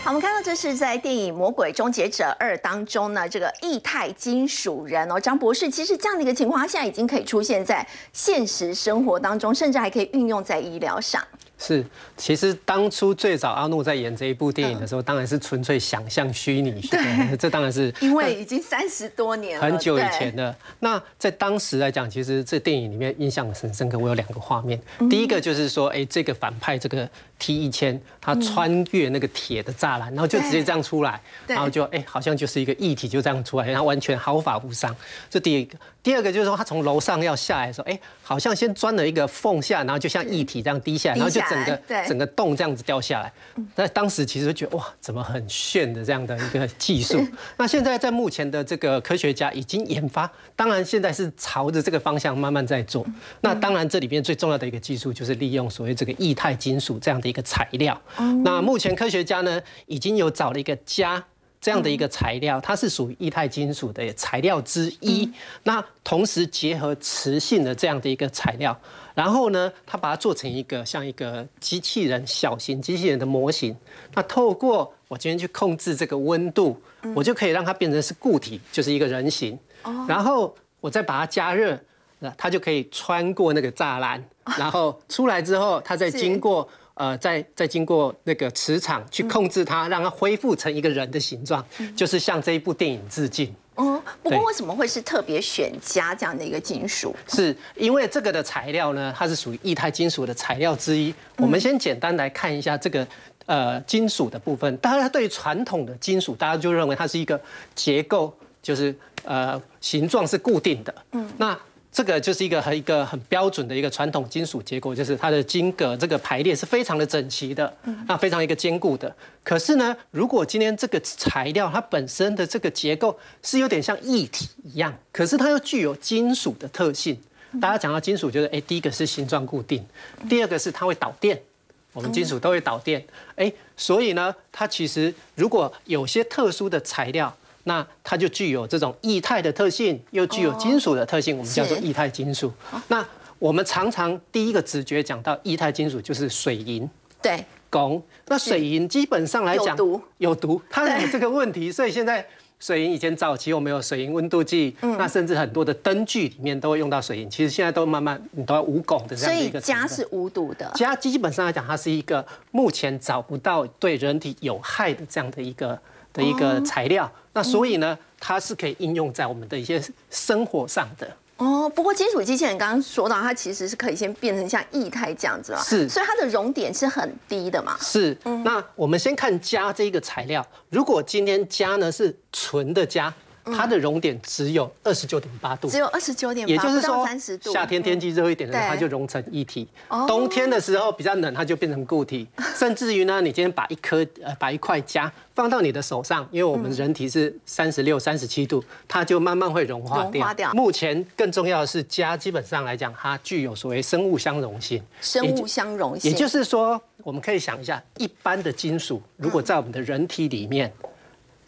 好，我们看到这是在电影《魔鬼终结者二》当中呢，这个液态金属人哦，张博士，其实这样的一个情况，现在已经可以出现在现实生活当中，甚至还可以运用在医疗上。是，其实当初最早阿诺在演这一部电影的时候，当然是纯粹想象虚拟，对，这当然是因为已经三十多年了，很久以前的。那在当时来讲，其实这电影里面印象很深刻，我有两个画面，第一个就是说，哎，这个反派这个 T 一千，他穿越那个铁的栅栏，然后就直接这样出来，然后就哎，好像就是一个液体就这样出来，然后完全毫发无伤。这第一个，第二个就是说，他从楼上要下来的时候，哎，好像先钻了一个缝下，然后就像液体这样滴下来，然后就。整个整个洞这样子掉下来，那当时其实觉得哇，怎么很炫的这样的一个技术？那现在在目前的这个科学家已经研发，当然现在是朝着这个方向慢慢在做。那当然这里边最重要的一个技术就是利用所谓这个液态金属这样的一个材料。那目前科学家呢已经有找了一个家。这样的一个材料，它是属于液态金属的材料之一。那同时结合磁性的这样的一个材料，然后呢，他把它做成一个像一个机器人小型机器人的模型。那透过我今天去控制这个温度，我就可以让它变成是固体，就是一个人形。然后我再把它加热，那它就可以穿过那个栅栏，然后出来之后，它再经过。呃，再再经过那个磁场去控制它，让它恢复成一个人的形状，就是向这一部电影致敬。嗯，不过为什么会是特别选加这样的一个金属？是因为这个的材料呢，它是属于液态金属的材料之一。我们先简单来看一下这个呃金属的部分。大家对传统的金属，大家就认为它是一个结构，就是呃形状是固定的。嗯，那。这个就是一个很一个很标准的一个传统金属结构，就是它的金格这个排列是非常的整齐的，那非常一个坚固的。可是呢，如果今天这个材料它本身的这个结构是有点像液体一样，可是它又具有金属的特性。大家讲到金属，就是哎，第一个是形状固定，第二个是它会导电。我们金属都会导电，哎，所以呢，它其实如果有些特殊的材料。那它就具有这种液态的特性，又具有金属的特性，我们叫做液态金属。那我们常常第一个直觉讲到液态金属就是水银，对，汞。那水银基本上来讲有毒，有毒，它有这个问题。所以现在水银以前早期我们有水银温度计，那甚至很多的灯具里面都会用到水银。其实现在都慢慢你都要无汞的这样的一个。所以镓是无毒的，镓基本上来讲，它是一个目前找不到对人体有害的这样的一个。的一个材料，那所以呢，它是可以应用在我们的一些生活上的。哦，不过金属机器人刚刚说到，它其实是可以先变成像液态这样子啊，是，所以它的熔点是很低的嘛。是，那我们先看镓这个材料，如果今天镓呢是纯的镓。它的熔点只有二十九点八度，只有二十九点，也就是说，三十度。夏天天气热一点的它就融成液体；冬天的时候比较冷，它就变成固体。甚至于呢，你今天把一颗呃把一块镓放到你的手上，因为我们人体是三十六、三十七度，它就慢慢会融化掉。目前更重要的是，镓基本上来讲，它具有所谓生物相容性。生物相容性，也就是说，我们可以想一下，一般的金属如果在我们的人体里面，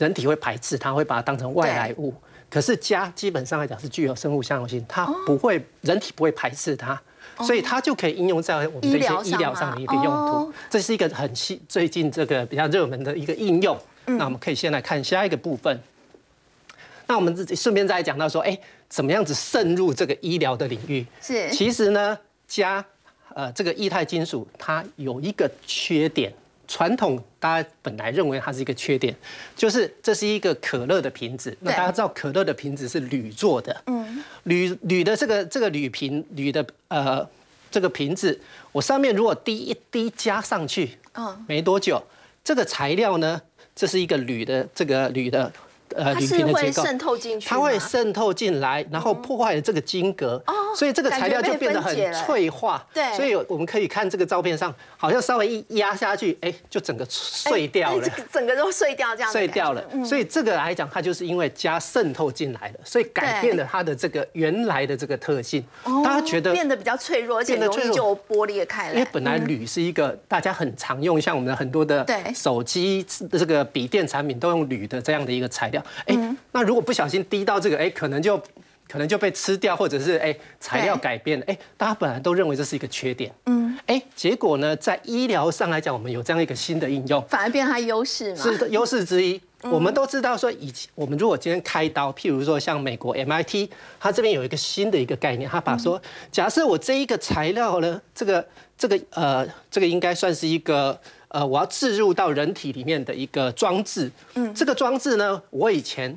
人体会排斥它，会把它当成外来物。可是家基本上来讲是具有生物相容性，它不会人体不会排斥它，所以它就可以应用在我们的一些医疗上的一个用途。这是一个很新最近这个比较热门的一个应用。那我们可以先来看下一个部分。那我们自己顺便再讲到说，哎，怎么样子渗入这个医疗的领域？是，其实呢，镓呃这个液态金属它有一个缺点。传统大家本来认为它是一个缺点，就是这是一个可乐的瓶子。那大家知道可乐的瓶子是铝做的，嗯，铝铝的这个这个铝瓶铝的呃这个瓶子，我上面如果滴一滴加上去，嗯，没多久，这个材料呢，这是一个铝的，这个铝的。呃，铝片的结构，渗透进去，它会渗透进来，然后破坏了这个晶格，所以这个材料就变得很脆化。对，所以我们可以看这个照片上，好像稍微一压下去，哎，就整个碎掉了，整个都碎掉这样。碎掉了，所以这个来讲，它就是因为加渗透进来了，所以改变了它的这个原来的这个特性。大家觉得变得比较脆弱，而且容易就剥裂开来。因为本来铝是一个大家很常用，像我们的很多的手机这个笔电产品都用铝的这样的一个材料。哎，那如果不小心滴到这个，哎，可能就可能就被吃掉，或者是哎材料改变了，哎，大家本来都认为这是一个缺点，嗯，哎，结果呢，在医疗上来讲，我们有这样一个新的应用，反而变它优势嘛，是优势之一。我们都知道说，以前我们如果今天开刀，譬如说像美国 MIT，它这边有一个新的一个概念，它把说，假设我这一个材料呢，这个这个呃，这个应该算是一个。呃，我要置入到人体里面的一个装置，嗯，这个装置呢，我以前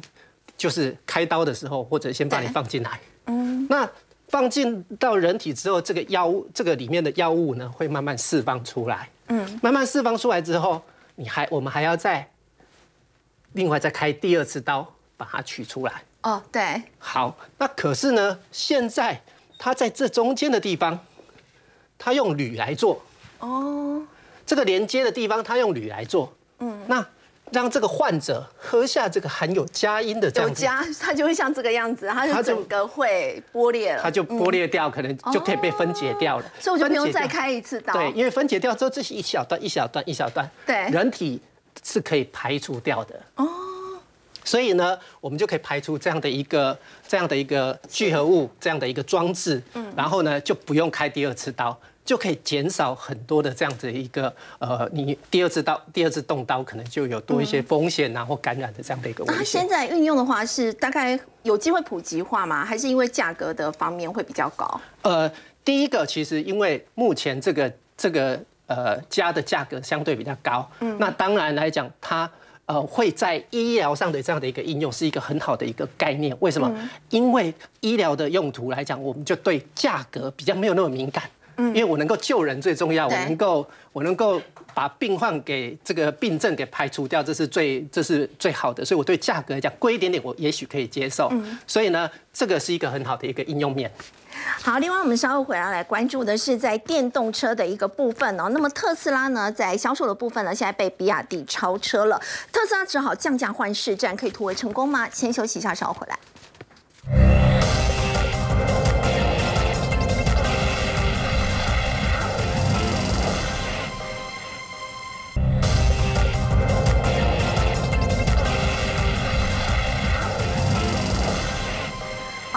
就是开刀的时候，或者先把你放进来，嗯，那放进到人体之后，这个药物，这个里面的药物呢，会慢慢释放出来，嗯，慢慢释放出来之后，你还我们还要再另外再开第二次刀把它取出来，哦，对，好，那可是呢，现在它在这中间的地方，它用铝来做，哦。这个连接的地方，它用铝来做，嗯，那让这个患者喝下这个含有佳音的这样有佳，它就会像这个样子，它就整个会剥裂了，它就剥裂掉，可能就可以被分解掉了，所以我就不用再开一次刀，对，因为分解掉之后，这是一小段一小段一小段，对，人体是可以排除掉的，哦，所以呢，我们就可以排除这样的一个这样的一个聚合物这样的一个装置，嗯，然后呢，就不用开第二次刀。就可以减少很多的这样子一个呃，你第二次刀、第二次动刀可能就有多一些风险啊或感染的这样的一个危险。它现在运用的话是大概有机会普及化吗？还是因为价格的方面会比较高？呃，第一个其实因为目前这个这个呃家的价格相对比较高，嗯，那当然来讲它呃会在医疗上的这样的一个应用是一个很好的一个概念。为什么？因为医疗的用途来讲，我们就对价格比较没有那么敏感。因为我能够救人最重要，我能够我能够把病患给这个病症给排除掉，这是最这是最好的，所以我对价格来讲贵一点点，我也许可以接受。嗯所以呢，这个是一个很好的一个应用面。好，另外我们稍后回来来关注的是在电动车的一个部分哦。那么特斯拉呢，在销售的部分呢，现在被比亚迪超车了，特斯拉只好降价换市占，可以突围成功吗？先休息一下，稍后回来。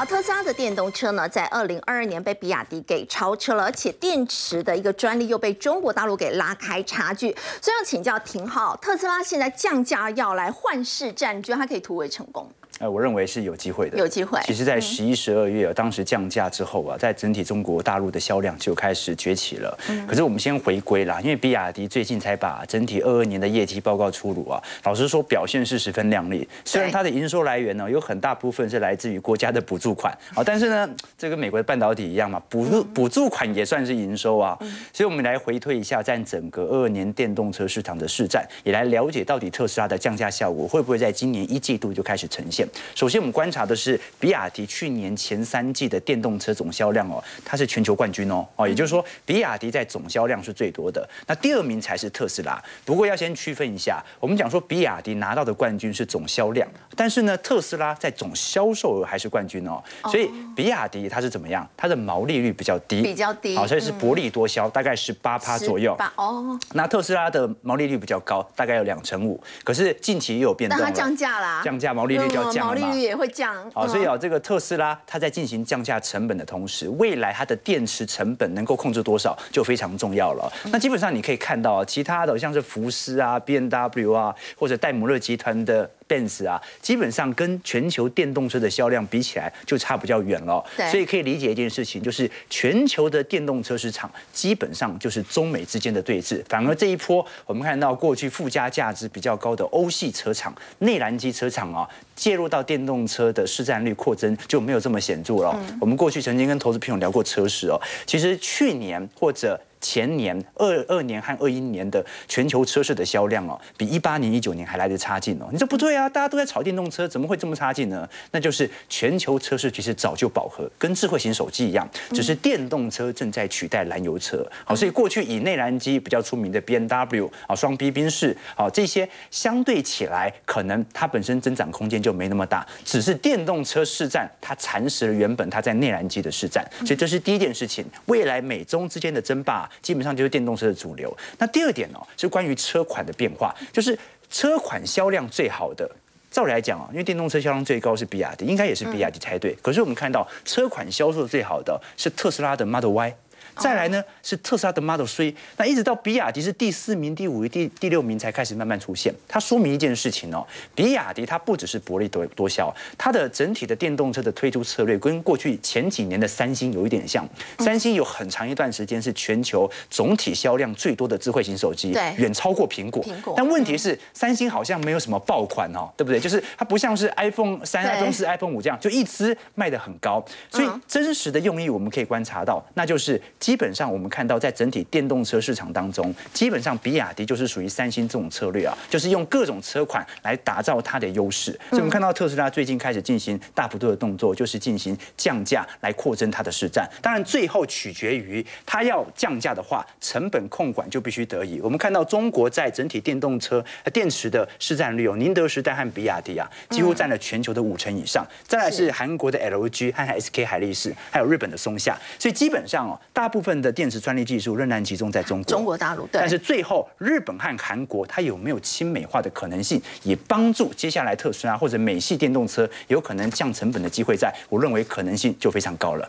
特斯拉的电动车呢，在二零二二年被比亚迪给超车了，而且电池的一个专利又被中国大陆给拉开差距。所以要请教廷浩，特斯拉现在降价要来换市占，你觉得它可以突围成功？呃，我认为是有机会的，有机会。其实，在十一、十二月当时降价之后啊，在整体中国大陆的销量就开始崛起了。可是我们先回归啦，因为比亚迪最近才把整体二二年的业绩报告出炉啊，老实说表现是十分亮丽。虽然它的营收来源呢有很大部分是来自于国家的补助款啊，但是呢，这跟美国的半导体一样嘛，补助补助款也算是营收啊。所以我们来回推一下，占整个二二年电动车市场的市占，也来了解到底特斯拉的降价效果会不会在今年一季度就开始呈现。首先，我们观察的是比亚迪去年前三季的电动车总销量哦，它是全球冠军哦，哦，也就是说，比亚迪在总销量是最多的，那第二名才是特斯拉。不过要先区分一下，我们讲说比亚迪拿到的冠军是总销量，但是呢，特斯拉在总销售额还是冠军哦。所以比亚迪它是怎么样？它的毛利率比较低，比较低，好，所以是薄利多销，大概十八趴左右。哦，那特斯拉的毛利率比较高，大概有两成五，可是近期又有变动了，降价啦，降价毛利率就要毛利率。也会降，好，所以啊，这个特斯拉它在进行降价成本的同时，未来它的电池成本能够控制多少就非常重要了。那基本上你可以看到啊，其他的像是福斯啊、B N W 啊，或者戴姆勒集团的 Benz 啊，基本上跟全球电动车的销量比起来就差比较远了。所以可以理解一件事情，就是全球的电动车市场基本上就是中美之间的对峙。反而这一波，我们看到过去附加价值比较高的欧系车厂、内燃机车厂啊，介入到电动车的市占率扩增就没有这么显著了。我们过去曾经跟投资朋友聊过车市哦，其实去年或者。前年二二年和二一年的全球车市的销量哦，比一八年、一九年还来得差劲哦。你说不对啊？大家都在炒电动车，怎么会这么差劲呢？那就是全球车市其实早就饱和，跟智慧型手机一样，只是电动车正在取代燃油车。好，所以过去以内燃机比较出名的 B N W 啊，双 B 宾士啊，这些相对起来，可能它本身增长空间就没那么大。只是电动车市占它蚕食了原本它在内燃机的市占，所以这是第一件事情。未来美中之间的争霸。基本上就是电动车的主流。那第二点呢，是关于车款的变化，就是车款销量最好的，照理来讲啊，因为电动车销量最高是比亚迪，应该也是比亚迪才对。可是我们看到车款销售最好的是特斯拉的 Model Y。再来呢是特斯拉的 Model 3，那一直到比亚迪是第四名、第五名、第第六名才开始慢慢出现。它说明一件事情哦，比亚迪它不只是薄利多多销，它的整体的电动车的推出策略跟过去前几年的三星有一点像。三星有很长一段时间是全球总体销量最多的智慧型手机，对，远超过苹果。苹果。但问题是三星好像没有什么爆款哦，对不对？就是它不像是 iPhone 三、iPhone 四、iPhone 五这样，就一支卖的很高。所以真实的用意我们可以观察到，那就是基本上我们看。到在整体电动车市场当中，基本上比亚迪就是属于三星这种策略啊，就是用各种车款来打造它的优势。所以我们看到特斯拉最近开始进行大幅度的动作，就是进行降价来扩增它的市占。当然，最后取决于它要降价的话，成本控管就必须得以。我们看到中国在整体电动车电池的市占率有，宁德时代和比亚迪啊，几乎占了全球的五成以上。再来是韩国的 LG 和 SK 海力士，还有日本的松下。所以基本上哦，大部分的电池专利技术仍然集中在中国，中国大陆。但是最后，日本和韩国它有没有亲美化的可能性，也帮助接下来特斯拉或者美系电动车有可能降成本的机会，在我认为可能性就非常高了。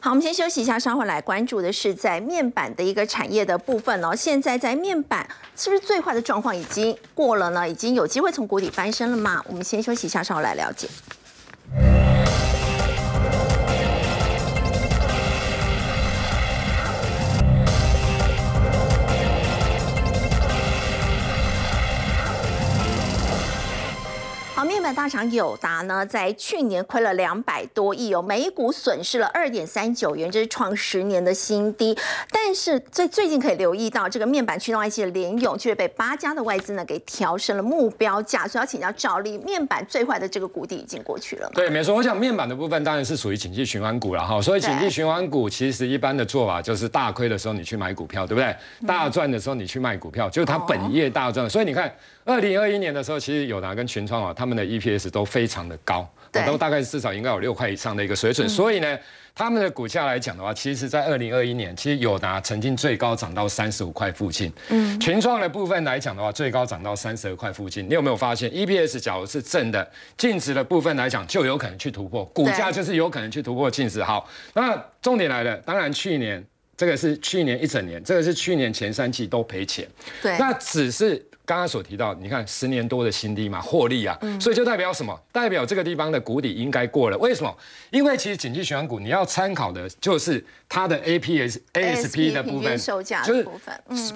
好，我们先休息一下，稍后来关注的是在面板的一个产业的部分哦。现在在面板是不是最坏的状况已经过了呢？已经有机会从谷底翻身了吗？我们先休息一下，稍后来了解。面板大厂友达呢，在去年亏了两百多亿哦，每股损失了二点三九元，这是创十年的新低。但是最最近可以留意到，这个面板驱动 IC 的联咏却被八家的外资呢给调升了目标价，所以要请教赵力，面板最坏的这个谷底已经过去了。对，没错。我想面板的部分当然是属于景气循环股了哈，所以景气循环股其实一般的做法就是大亏的时候你去买股票，对不对？大赚的时候你去卖股票，就是它本业大赚。所以你看。二零二一年的时候，其实友达跟群创啊，他们的 EPS 都非常的高，都大概至少应该有六块以上的一个水准。所以呢，他们的股价来讲的话，其实在二零二一年，其实友达曾经最高涨到三十五块附近。嗯，群创的部分来讲的话，最高涨到三十二块附近。你有没有发现 EPS 假如是正的，净值的部分来讲，就有可能去突破，股价就是有可能去突破净值。好，那重点来了，当然去年这个是去年一整年，这个是去年前三季都赔钱。对，那只是。刚刚所提到，你看十年多的新低嘛，获利啊，所以就代表什么？代表这个地方的谷底应该过了。为什么？因为其实景气循环股你要参考的就是它的 APS、ASP 的部分，就是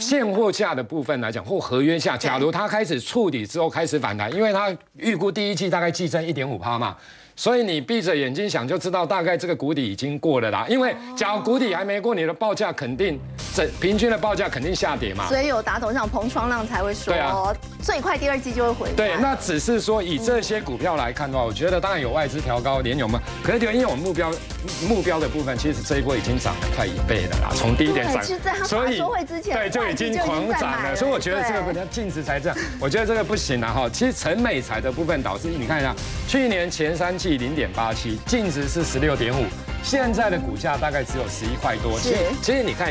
现货价的部分来讲，或合约价。假如它开始触底之后开始反弹，因为它预估第一季大概季增一点五趴嘛。所以你闭着眼睛想就知道，大概这个谷底已经过了啦。因为假如谷底还没过，你的报价肯定整平均的报价肯定下跌嘛。所以有打头像彭双浪才会说，最快第二季就会回。对，那只是说以这些股票来看的话，我觉得当然有外资调高联友嘛。可是因为我们目标目标的部分，其实这一波已经涨了快一倍了啦，从低点涨，所以对就已经狂涨了。所以我觉得这个净值才这样，我觉得这个不行了哈。其实陈美才的部分导致你看一下，去年前三季。零点八七，净值是十六点五，现在的股价大概只有十一块多。其实，其实你看